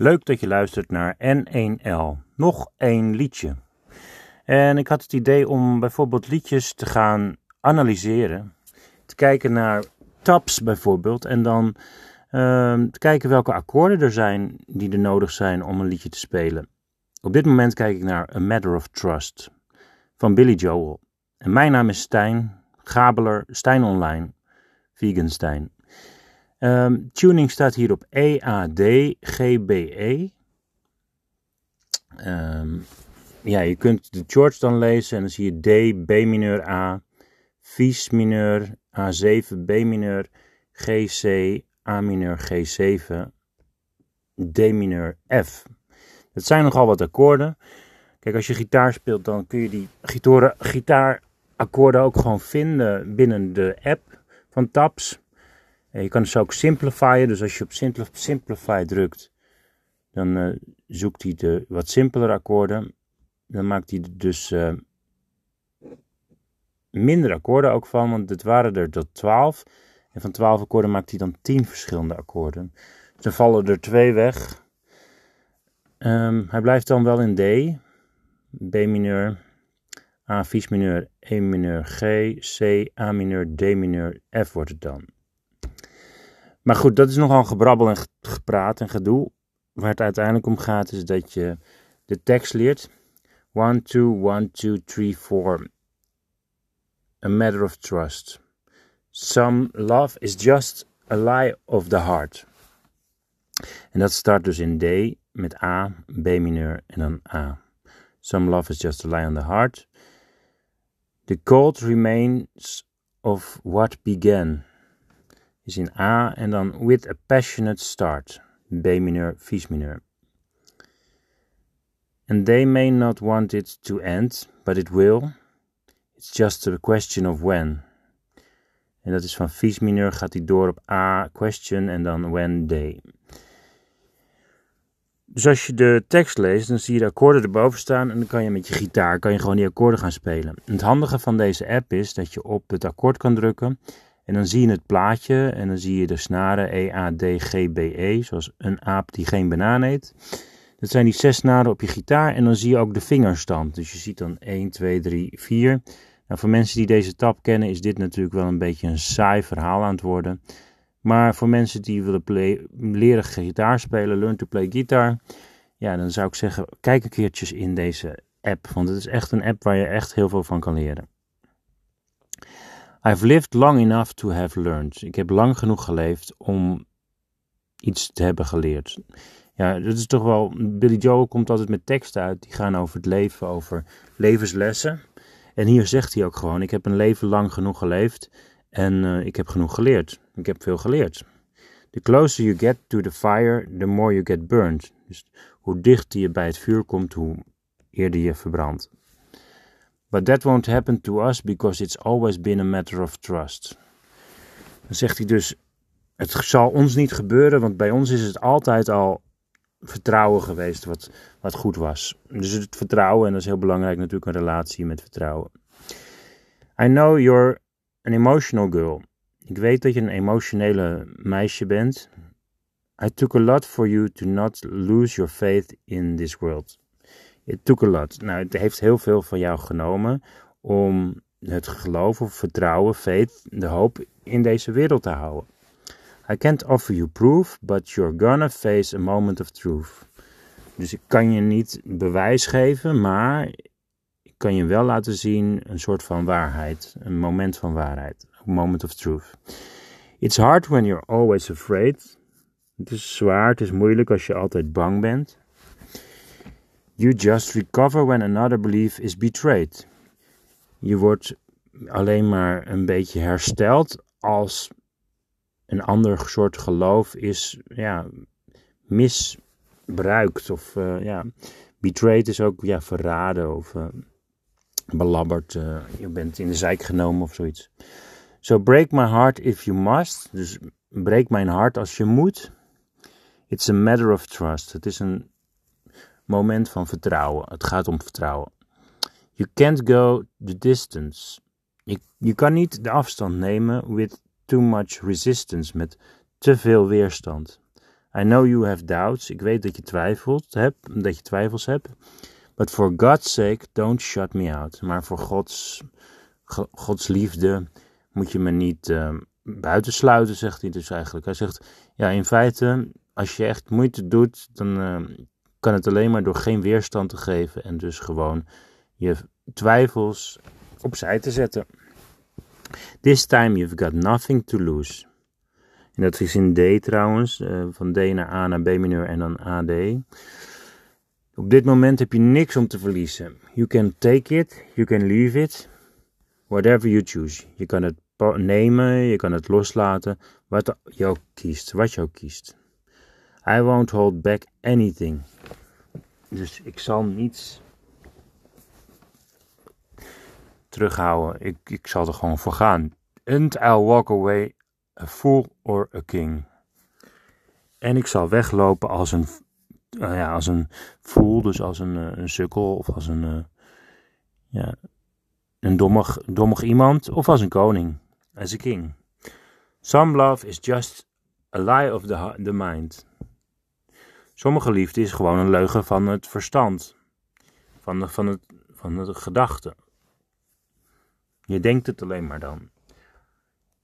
Leuk dat je luistert naar N1L. Nog één liedje. En ik had het idee om bijvoorbeeld liedjes te gaan analyseren. Te kijken naar tabs bijvoorbeeld. En dan ehm, te kijken welke akkoorden er zijn die er nodig zijn om een liedje te spelen. Op dit moment kijk ik naar A Matter of Trust van Billy Joel. En mijn naam is Stijn, Gabeler, Stijn Online, Vegan Stijn. Ehm, tuning staat hier op EAD-GBE. Um, ja, je kunt de chords dan lezen en dan zie je D, B mineur A, Vies mineur, A7, B mineur, GC, A mineur, G7, D mineur, F. Dat zijn nogal wat akkoorden. Kijk, als je gitaar speelt, dan kun je die gitaarakkoorden ook gewoon vinden binnen de app van Tabs. Je kan ze ook simplifyen, dus als je op Simplify drukt, dan uh, zoekt hij de wat simpelere akkoorden. Dan maakt hij dus uh, minder akkoorden ook van, want het waren er tot 12. En van 12 akkoorden maakt hij dan 10 verschillende akkoorden. Dus dan vallen er twee weg. Um, hij blijft dan wel in D, B mineur, A vies mineur, E mineur, G, C, A mineur, D mineur, F wordt het dan. Maar goed, dat is nogal gebrabbel en gepraat en gedoe. Waar het uiteindelijk om gaat is dat je de tekst leert. 1, 2, 1, 2, 3, 4. A matter of trust. Some love is just a lie of the heart. En dat start dus in D met A, B mineur en dan A. Some love is just a lie on the heart. The cold remains of what began in A en dan with a passionate start. B mineur, vies mineur. And they may not want it to end, but it will. It's just a question of when. En dat is van vies mineur gaat hij door op A, question en dan when they. Dus als je de tekst leest, dan zie je de akkoorden erboven staan en dan kan je met je gitaar kan je gewoon die akkoorden gaan spelen. het handige van deze app is dat je op het akkoord kan drukken en dan zie je het plaatje en dan zie je de snaren E, A, D, G, B, E, zoals een aap die geen banaan eet. Dat zijn die zes snaren op je gitaar en dan zie je ook de vingerstand. Dus je ziet dan 1, 2, 3, 4. Nou, voor mensen die deze tab kennen is dit natuurlijk wel een beetje een saai verhaal aan het worden. Maar voor mensen die willen leren gitaar spelen, learn to play guitar. Ja, dan zou ik zeggen, kijk een keertjes in deze app. Want het is echt een app waar je echt heel veel van kan leren. I've lived long enough to have learned. Ik heb lang genoeg geleefd om iets te hebben geleerd. Ja, dat is toch wel. Billy Joel komt altijd met teksten uit die gaan over het leven, over levenslessen. En hier zegt hij ook gewoon: Ik heb een leven lang genoeg geleefd en uh, ik heb genoeg geleerd. Ik heb veel geleerd. The closer you get to the fire, the more you get burned. Dus hoe dichter je bij het vuur komt, hoe eerder je verbrandt. But that won't happen to us because it's always been a matter of trust. Dan zegt hij dus: Het zal ons niet gebeuren, want bij ons is het altijd al vertrouwen geweest wat, wat goed was. Dus het vertrouwen, en dat is heel belangrijk natuurlijk, een relatie met vertrouwen. I know you're an emotional girl. Ik weet dat je een emotionele meisje bent. I took a lot for you to not lose your faith in this world. Nou, het heeft heel veel van jou genomen om het geloof of vertrouwen, faith, de hoop in deze wereld te houden. I can't offer you proof, but you're gonna face a moment of truth. Dus ik kan je niet bewijs geven, maar ik kan je wel laten zien een soort van waarheid, een moment van waarheid, a moment of truth. It's hard when you're always afraid. Het is zwaar, het is moeilijk als je altijd bang bent. You just recover when another belief is betrayed. Je wordt alleen maar een beetje hersteld als een ander soort geloof is ja, misbruikt. Of uh, ja, betrayed is ook ja, verraden of uh, belabberd. Uh, je bent in de zijk genomen of zoiets. So break my heart if you must. Dus breek mijn hart als je moet. It's a matter of trust. Het is een moment van vertrouwen. Het gaat om vertrouwen. You can't go the distance. Je, je kan niet de afstand nemen with too much resistance, met te veel weerstand. I know you have doubts. Ik weet dat je twijfelt hebt, dat je twijfels hebt. But for God's sake, don't shut me out. Maar voor Gods, Gods liefde moet je me niet uh, buitensluiten, zegt hij dus eigenlijk. Hij zegt, ja, in feite, als je echt moeite doet, dan uh, kan het alleen maar door geen weerstand te geven en dus gewoon je twijfels opzij te zetten. This time you've got nothing to lose. En dat is in D trouwens, uh, van D naar A naar B mineur en dan AD. Op dit moment heb je niks om te verliezen. You can take it, you can leave it, whatever you choose. Je kan het nemen, je kan het loslaten, wat je ook kiest, wat je ook kiest. I won't hold back anything. Dus ik zal niets terughouden. Ik, ik zal er gewoon voor gaan. And I'll walk away a fool or a king. En ik zal weglopen als een, uh, ja, als een fool, dus als een, uh, een sukkel of als een, uh, ja, een dommig, dommig iemand of als een koning, as a king. Some love is just a lie of the, the mind. Sommige liefde is gewoon een leugen van het verstand, van de, van het, van de gedachte. Je denkt het alleen maar dan.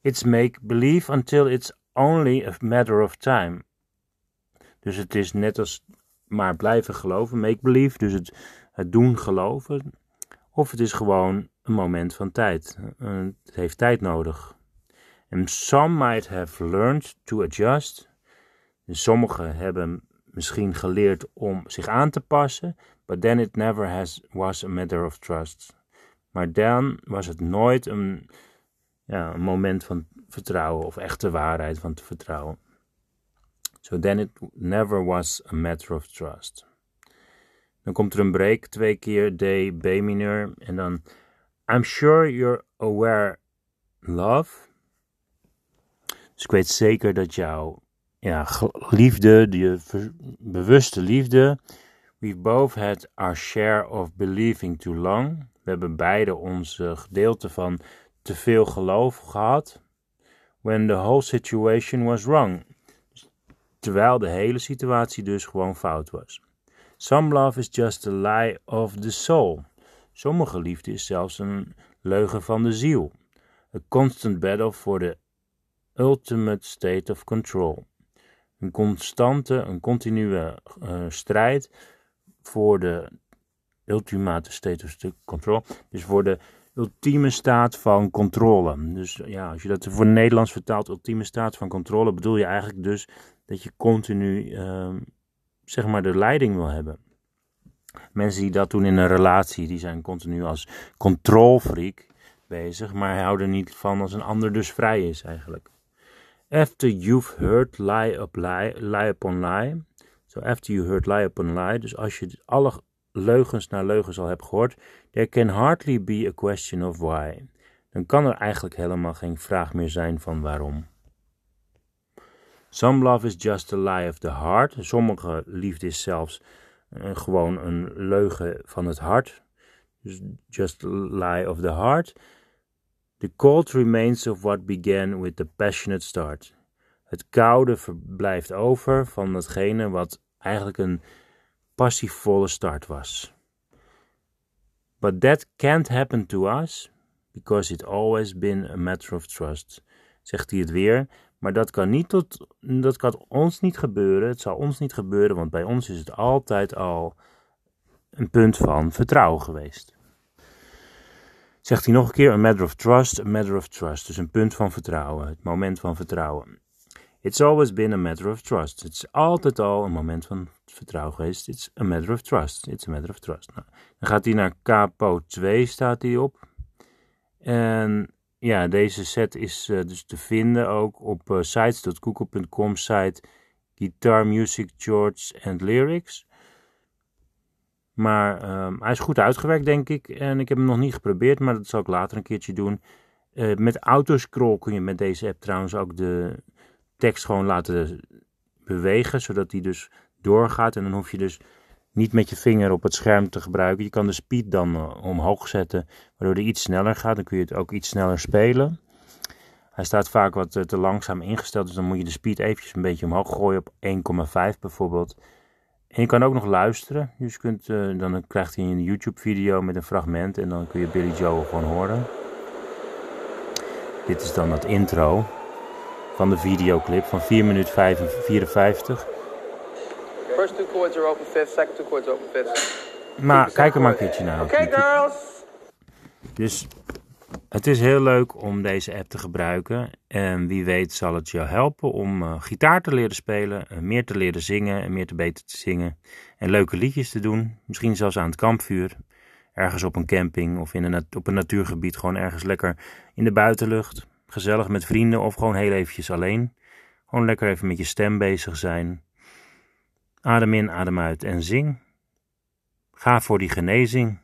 It's make believe until it's only a matter of time. Dus het is net als maar blijven geloven, make believe, dus het, het doen geloven. Of het is gewoon een moment van tijd. Het heeft tijd nodig. And some might have learned to adjust. Sommigen hebben misschien geleerd om zich aan te passen, but then it never has, was a matter of trust. Maar dan was het nooit een, ja, een moment van vertrouwen of echte waarheid van te vertrouwen. So then it never was a matter of trust. Dan komt er een break, twee keer D, B mineur en dan I'm sure you're aware love. Dus ik weet zeker dat jouw ja, liefde, je bewuste liefde, we've both had our share of believing too long. We hebben beide onze gedeelte van te veel geloof gehad. When the whole situation was wrong. Terwijl de hele situatie dus gewoon fout was. Some love is just a lie of the soul. Sommige liefde is zelfs een leugen van de ziel. A constant battle for the ultimate state of control. Een constante, een continue uh, strijd voor de ultimate state of control. Dus voor de ultieme staat van controle. Dus ja, als je dat voor Nederlands vertaalt, ultieme staat van controle, bedoel je eigenlijk dus dat je continu, uh, zeg maar, de leiding wil hebben. Mensen die dat doen in een relatie, die zijn continu als controlfreak bezig, maar houden niet van als een ander dus vrij is eigenlijk. After you've heard lie, up lie, upon lie. So after you heard lie upon lie. Dus als je alle leugens naar leugens al hebt gehoord. There can hardly be a question of why. Dan kan er eigenlijk helemaal geen vraag meer zijn van waarom. Some love is just a lie of the heart. Sommige liefde is zelfs uh, gewoon een leugen van het hart. Dus just a lie of the heart. The cold remains of what began with the passionate start. Het koude blijft over van datgene wat eigenlijk een passievolle start was. But that can't happen to us because it always been a matter of trust. Zegt hij het weer, maar dat kan, niet tot, dat kan ons niet gebeuren. Het zal ons niet gebeuren, want bij ons is het altijd al een punt van vertrouwen geweest. Zegt hij nog een keer, a matter of trust, a matter of trust. Dus een punt van vertrouwen, het moment van vertrouwen. It's always been a matter of trust. Het is altijd al een moment van vertrouwen geweest. It's a matter of trust. It's a matter of trust. Nou, dan gaat hij naar capo 2, staat hij op. En ja, deze set is uh, dus te vinden ook op uh, sites.google.com site Guitar Music and Lyrics. Maar um, hij is goed uitgewerkt, denk ik. En ik heb hem nog niet geprobeerd, maar dat zal ik later een keertje doen. Uh, met autoscroll kun je met deze app trouwens ook de tekst gewoon laten bewegen, zodat die dus doorgaat. En dan hoef je dus niet met je vinger op het scherm te gebruiken. Je kan de speed dan uh, omhoog zetten, waardoor die iets sneller gaat. Dan kun je het ook iets sneller spelen. Hij staat vaak wat te langzaam ingesteld, dus dan moet je de speed eventjes een beetje omhoog gooien op 1,5 bijvoorbeeld. En je kan ook nog luisteren. Dus kunt, dan krijgt hij een YouTube-video met een fragment en dan kun je Billy Joel gewoon horen. Dit is dan het intro van de videoclip van 4 minuten 54. First two chords are open fifth, second two chords open fifth. Maar kijk er maar een keertje naar. Oké, girls! Dus het is heel leuk om deze app te gebruiken. En wie weet zal het je helpen om uh, gitaar te leren spelen, uh, meer te leren zingen en meer te beter te zingen. En leuke liedjes te doen. Misschien zelfs aan het kampvuur. Ergens op een camping of in een, op een natuurgebied. Gewoon ergens lekker in de buitenlucht. Gezellig met vrienden of gewoon heel eventjes alleen. Gewoon lekker even met je stem bezig zijn. Adem in, adem uit en zing. Ga voor die genezing.